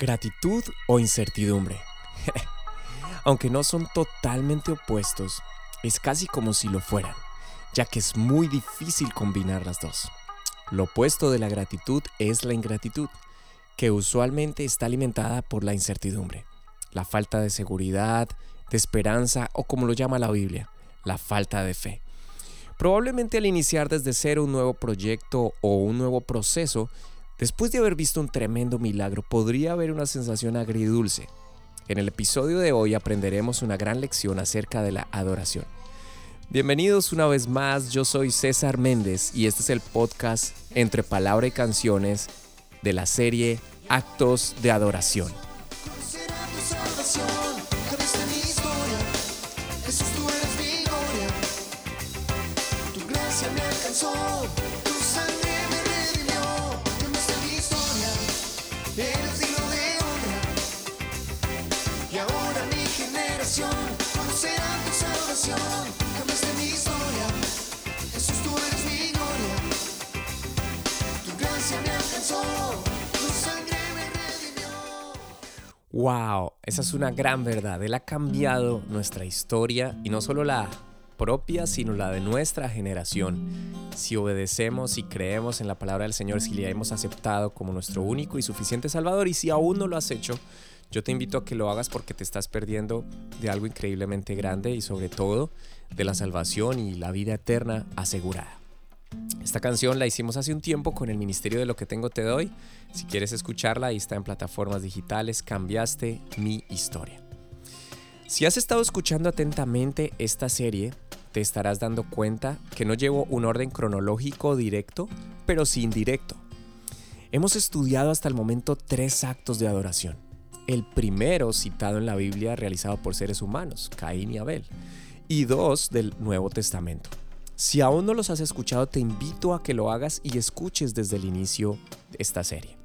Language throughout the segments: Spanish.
Gratitud o incertidumbre. Aunque no son totalmente opuestos, es casi como si lo fueran, ya que es muy difícil combinar las dos. Lo opuesto de la gratitud es la ingratitud, que usualmente está alimentada por la incertidumbre, la falta de seguridad, de esperanza o como lo llama la Biblia, la falta de fe. Probablemente al iniciar desde cero un nuevo proyecto o un nuevo proceso, Después de haber visto un tremendo milagro, podría haber una sensación agridulce. En el episodio de hoy aprenderemos una gran lección acerca de la adoración. Bienvenidos una vez más, yo soy César Méndez y este es el podcast Entre Palabra y Canciones de la serie Actos de Adoración. Wow, esa es una gran verdad. Él ha cambiado nuestra historia y no solo la propia, sino la de nuestra generación. Si obedecemos y creemos en la palabra del Señor, si le hemos aceptado como nuestro único y suficiente Salvador, y si aún no lo has hecho, yo te invito a que lo hagas porque te estás perdiendo de algo increíblemente grande y sobre todo de la salvación y la vida eterna asegurada. Esta canción la hicimos hace un tiempo con el Ministerio de lo que tengo te doy. Si quieres escucharla, ahí está en plataformas digitales. Cambiaste mi historia. Si has estado escuchando atentamente esta serie, te estarás dando cuenta que no llevo un orden cronológico directo, pero sí indirecto. Hemos estudiado hasta el momento tres actos de adoración. El primero citado en la Biblia realizado por seres humanos, Caín y Abel, y dos del Nuevo Testamento. Si aún no los has escuchado, te invito a que lo hagas y escuches desde el inicio de esta serie.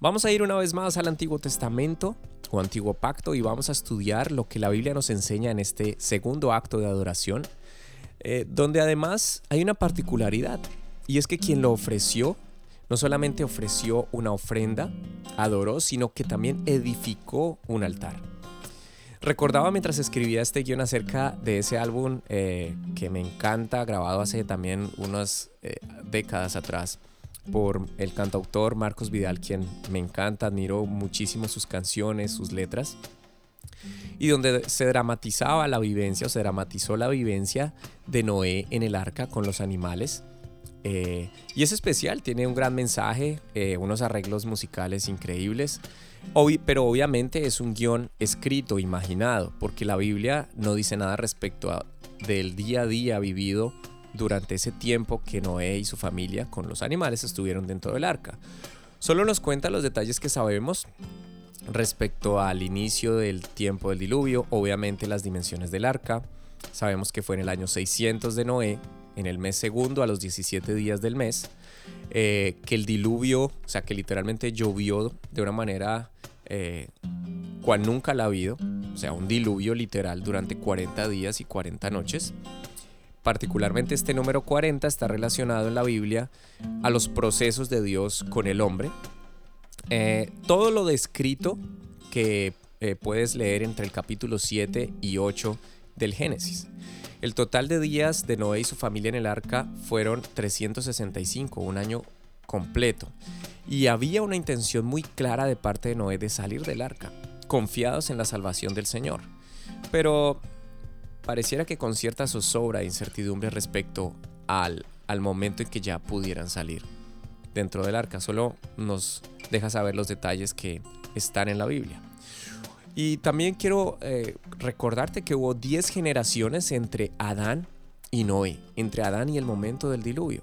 Vamos a ir una vez más al Antiguo Testamento o Antiguo Pacto y vamos a estudiar lo que la Biblia nos enseña en este segundo acto de adoración, eh, donde además hay una particularidad y es que quien lo ofreció no solamente ofreció una ofrenda, adoró, sino que también edificó un altar. Recordaba mientras escribía este guion acerca de ese álbum eh, que me encanta, grabado hace también unas eh, décadas atrás por el cantautor Marcos Vidal, quien me encanta, admiro muchísimo sus canciones, sus letras, y donde se dramatizaba la vivencia o se dramatizó la vivencia de Noé en el arca con los animales. Eh, y es especial, tiene un gran mensaje, unos arreglos musicales increíbles pero obviamente es un guion escrito, imaginado, porque la Biblia no dice nada respecto del día a día vivido durante ese tiempo que Noé y su familia con los animales estuvieron dentro del arca. Solo nos cuenta los detalles que sabemos respecto al inicio del tiempo del diluvio, obviamente las dimensiones del arca. Sabemos que fue en el año 600 de Noé, en el mes segundo, a los 17 días del mes, eh, que el diluvio, o sea, que literalmente llovió de una manera eh, cual nunca la ha habido, o sea, un diluvio literal durante 40 días y 40 noches. Particularmente este número 40 está relacionado en la Biblia a los procesos de Dios con el hombre. Eh, todo lo descrito que puedes leer entre el capítulo 7 y 8 del Génesis. El total de días de Noé y su familia en el arca fueron 365, un año completo. Y había una intención muy clara de parte de Noé de salir del arca, confiados en la salvación del Señor. Pero pareciera que con cierta zozobra e incertidumbre respecto al, al momento en que ya pudieran salir dentro del arca. Solo nos deja saber los detalles que están en la Biblia. Y también quiero eh, recordarte que hubo 10 generaciones entre Adán y Noé, entre Adán y el momento del diluvio.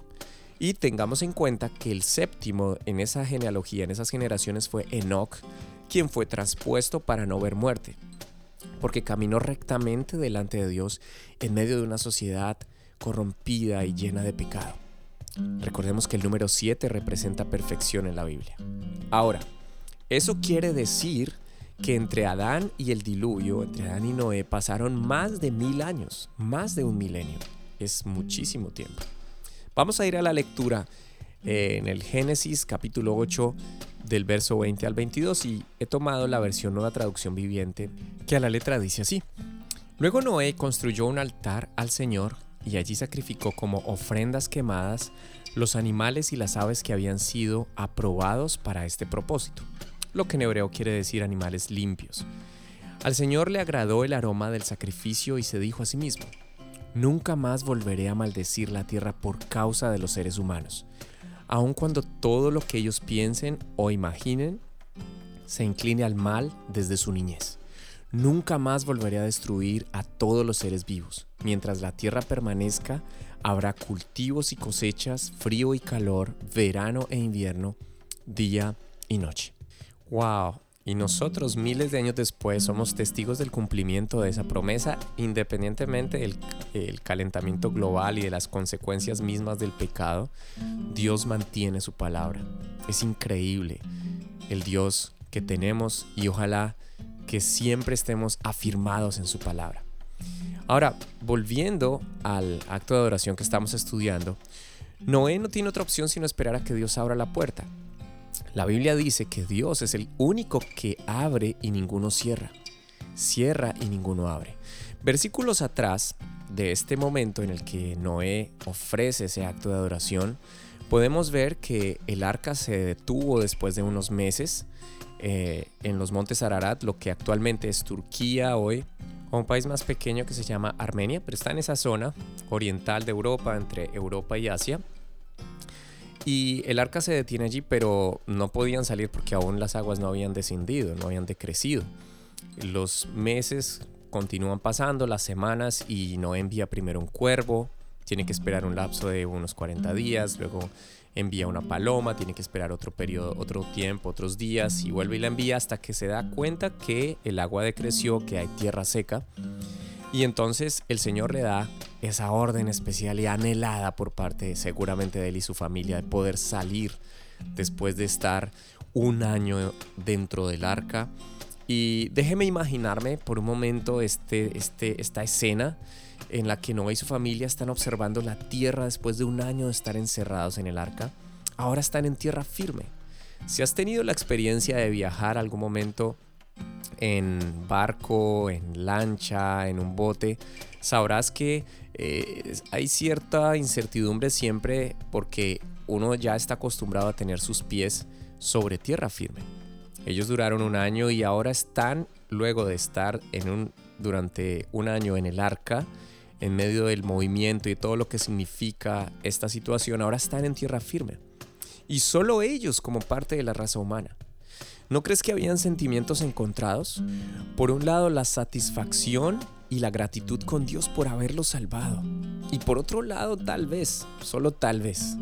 Y tengamos en cuenta que el séptimo en esa genealogía, en esas generaciones, fue Enoch, quien fue traspuesto para no ver muerte, porque caminó rectamente delante de Dios en medio de una sociedad corrompida y llena de pecado. Recordemos que el número 7 representa perfección en la Biblia. Ahora, eso quiere decir que entre Adán y el diluvio, entre Adán y Noé, pasaron más de mil años, más de un milenio. Es muchísimo tiempo. Vamos a ir a la lectura eh, en el Génesis capítulo 8 del verso 20 al 22 y he tomado la versión nueva traducción viviente que a la letra dice así. Luego Noé construyó un altar al Señor y allí sacrificó como ofrendas quemadas los animales y las aves que habían sido aprobados para este propósito, lo que en hebreo quiere decir animales limpios. Al Señor le agradó el aroma del sacrificio y se dijo a sí mismo, Nunca más volveré a maldecir la tierra por causa de los seres humanos, aun cuando todo lo que ellos piensen o imaginen se incline al mal desde su niñez. Nunca más volveré a destruir a todos los seres vivos. Mientras la tierra permanezca, habrá cultivos y cosechas, frío y calor, verano e invierno, día y noche. ¡Wow! Y nosotros miles de años después somos testigos del cumplimiento de esa promesa, independientemente del calentamiento global y de las consecuencias mismas del pecado. Dios mantiene su palabra. Es increíble el Dios que tenemos y ojalá que siempre estemos afirmados en su palabra. Ahora, volviendo al acto de adoración que estamos estudiando, Noé no tiene otra opción sino esperar a que Dios abra la puerta. La Biblia dice que Dios es el único que abre y ninguno cierra. Cierra y ninguno abre. Versículos atrás de este momento en el que Noé ofrece ese acto de adoración, podemos ver que el arca se detuvo después de unos meses eh, en los montes Ararat, lo que actualmente es Turquía hoy, o un país más pequeño que se llama Armenia, pero está en esa zona oriental de Europa, entre Europa y Asia. Y el arca se detiene allí, pero no podían salir porque aún las aguas no habían descendido, no habían decrecido. Los meses continúan pasando, las semanas, y no envía primero un cuervo, tiene que esperar un lapso de unos 40 días, luego envía una paloma, tiene que esperar otro periodo, otro tiempo, otros días, y vuelve y la envía hasta que se da cuenta que el agua decreció, que hay tierra seca. Y entonces el Señor le da esa orden especial y anhelada por parte seguramente de él y su familia de poder salir después de estar un año dentro del arca. Y déjeme imaginarme por un momento este, este, esta escena en la que Noé y su familia están observando la tierra después de un año de estar encerrados en el arca. Ahora están en tierra firme. Si has tenido la experiencia de viajar algún momento en barco, en lancha, en un bote, sabrás que eh, hay cierta incertidumbre siempre porque uno ya está acostumbrado a tener sus pies sobre tierra firme. Ellos duraron un año y ahora están, luego de estar en un, durante un año en el arca, en medio del movimiento y todo lo que significa esta situación, ahora están en tierra firme. Y solo ellos como parte de la raza humana. ¿No crees que habían sentimientos encontrados? Por un lado, la satisfacción y la gratitud con Dios por haberlo salvado. Y por otro lado, tal vez, solo tal vez,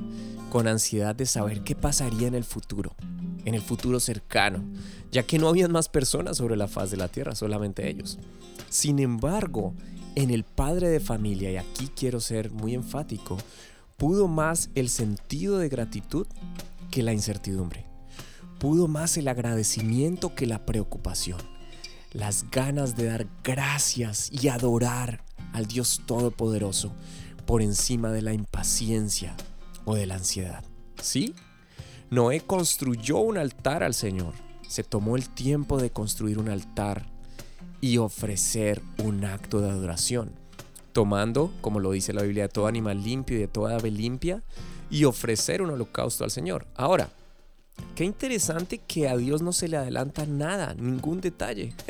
con ansiedad de saber qué pasaría en el futuro, en el futuro cercano, ya que no habían más personas sobre la faz de la tierra, solamente ellos. Sin embargo, en el padre de familia, y aquí quiero ser muy enfático, pudo más el sentido de gratitud que la incertidumbre. Pudo más el agradecimiento que la preocupación las ganas de dar gracias y adorar al Dios Todopoderoso por encima de la impaciencia o de la ansiedad. ¿Sí? Noé construyó un altar al Señor. Se tomó el tiempo de construir un altar y ofrecer un acto de adoración, tomando, como lo dice la Biblia, todo animal limpio y de toda ave limpia, y ofrecer un holocausto al Señor. Ahora, Qué interesante que a Dios no se le adelanta nada, ningún detalle.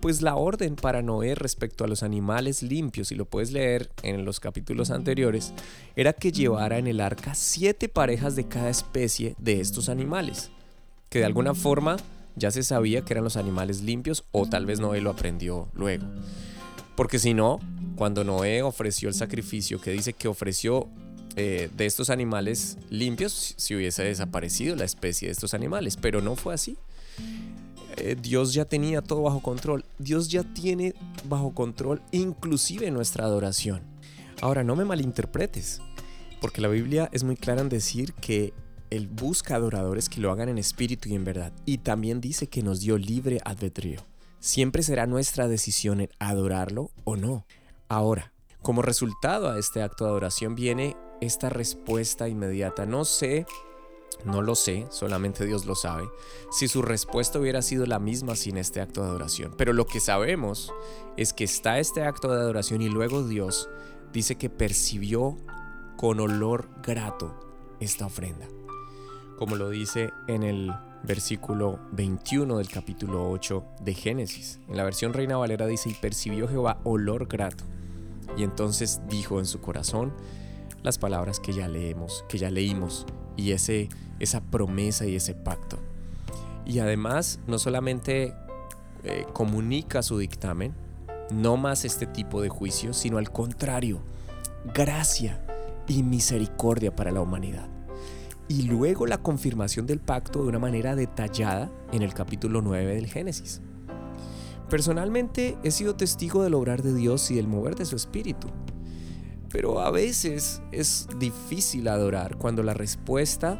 Pues la orden para Noé respecto a los animales limpios, y lo puedes leer en los capítulos anteriores, era que llevara en el arca siete parejas de cada especie de estos animales, que de alguna forma ya se sabía que eran los animales limpios o tal vez Noé lo aprendió luego. Porque si no, cuando Noé ofreció el sacrificio que dice que ofreció eh, de estos animales limpios si hubiese desaparecido la especie de estos animales, pero no fue así. Eh, Dios ya tenía todo bajo control. Dios ya tiene bajo control inclusive nuestra adoración. Ahora, no me malinterpretes, porque la Biblia es muy clara en decir que Él busca adoradores que lo hagan en espíritu y en verdad. Y también dice que nos dio libre albedrío. Siempre será nuestra decisión adorarlo o no. Ahora, como resultado a este acto de adoración viene esta respuesta inmediata. No sé, no lo sé, solamente Dios lo sabe, si su respuesta hubiera sido la misma sin este acto de adoración. Pero lo que sabemos es que está este acto de adoración y luego Dios dice que percibió con olor grato esta ofrenda. Como lo dice en el versículo 21 del capítulo 8 de Génesis. En la versión Reina Valera dice, y percibió Jehová olor grato. Y entonces dijo en su corazón las palabras que ya leemos, que ya leímos, y ese, esa promesa y ese pacto. Y además no solamente eh, comunica su dictamen, no más este tipo de juicio, sino al contrario, gracia y misericordia para la humanidad y luego la confirmación del pacto de una manera detallada en el capítulo 9 del Génesis. Personalmente he sido testigo del obrar de Dios y del mover de su espíritu, pero a veces es difícil adorar cuando la respuesta,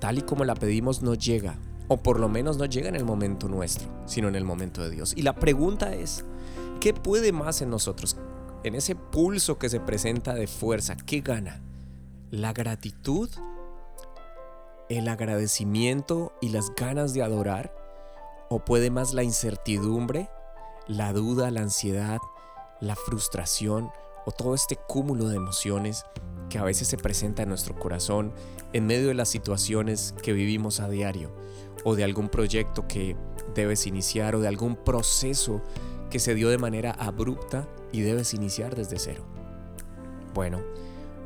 tal y como la pedimos, no llega, o por lo menos no llega en el momento nuestro, sino en el momento de Dios. Y la pregunta es, ¿qué puede más en nosotros? En ese pulso que se presenta de fuerza, ¿qué gana? ¿La gratitud el agradecimiento y las ganas de adorar? ¿O puede más la incertidumbre, la duda, la ansiedad, la frustración o todo este cúmulo de emociones que a veces se presenta en nuestro corazón en medio de las situaciones que vivimos a diario o de algún proyecto que debes iniciar o de algún proceso que se dio de manera abrupta y debes iniciar desde cero? Bueno,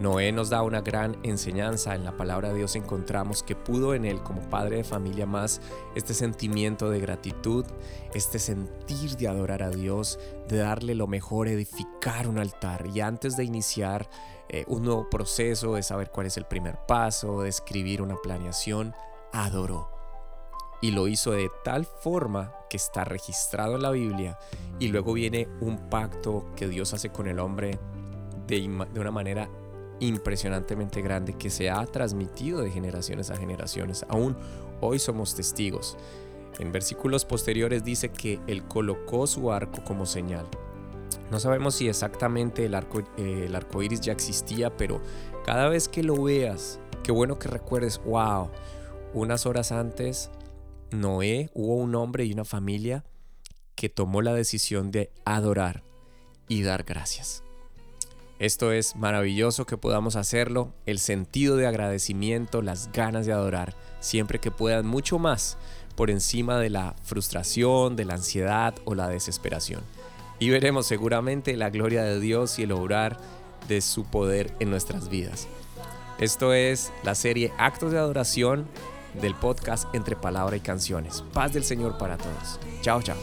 Noé nos da una gran enseñanza. En la palabra de Dios encontramos que pudo en él, como padre de familia más, este sentimiento de gratitud, este sentir de adorar a Dios, de darle lo mejor, edificar un altar. Y antes de iniciar eh, un nuevo proceso, de saber cuál es el primer paso, de escribir una planeación, adoró. Y lo hizo de tal forma que está registrado en la Biblia. Y luego viene un pacto que Dios hace con el hombre de, de una manera impresionantemente grande que se ha transmitido de generaciones a generaciones. Aún hoy somos testigos. En versículos posteriores dice que Él colocó su arco como señal. No sabemos si exactamente el arco, eh, el arco iris ya existía, pero cada vez que lo veas, qué bueno que recuerdes, wow, unas horas antes, Noé, hubo un hombre y una familia que tomó la decisión de adorar y dar gracias. Esto es maravilloso que podamos hacerlo, el sentido de agradecimiento, las ganas de adorar, siempre que puedan mucho más por encima de la frustración, de la ansiedad o la desesperación. Y veremos seguramente la gloria de Dios y el obrar de su poder en nuestras vidas. Esto es la serie Actos de Adoración del podcast Entre Palabra y Canciones. Paz del Señor para todos. Chao, chao.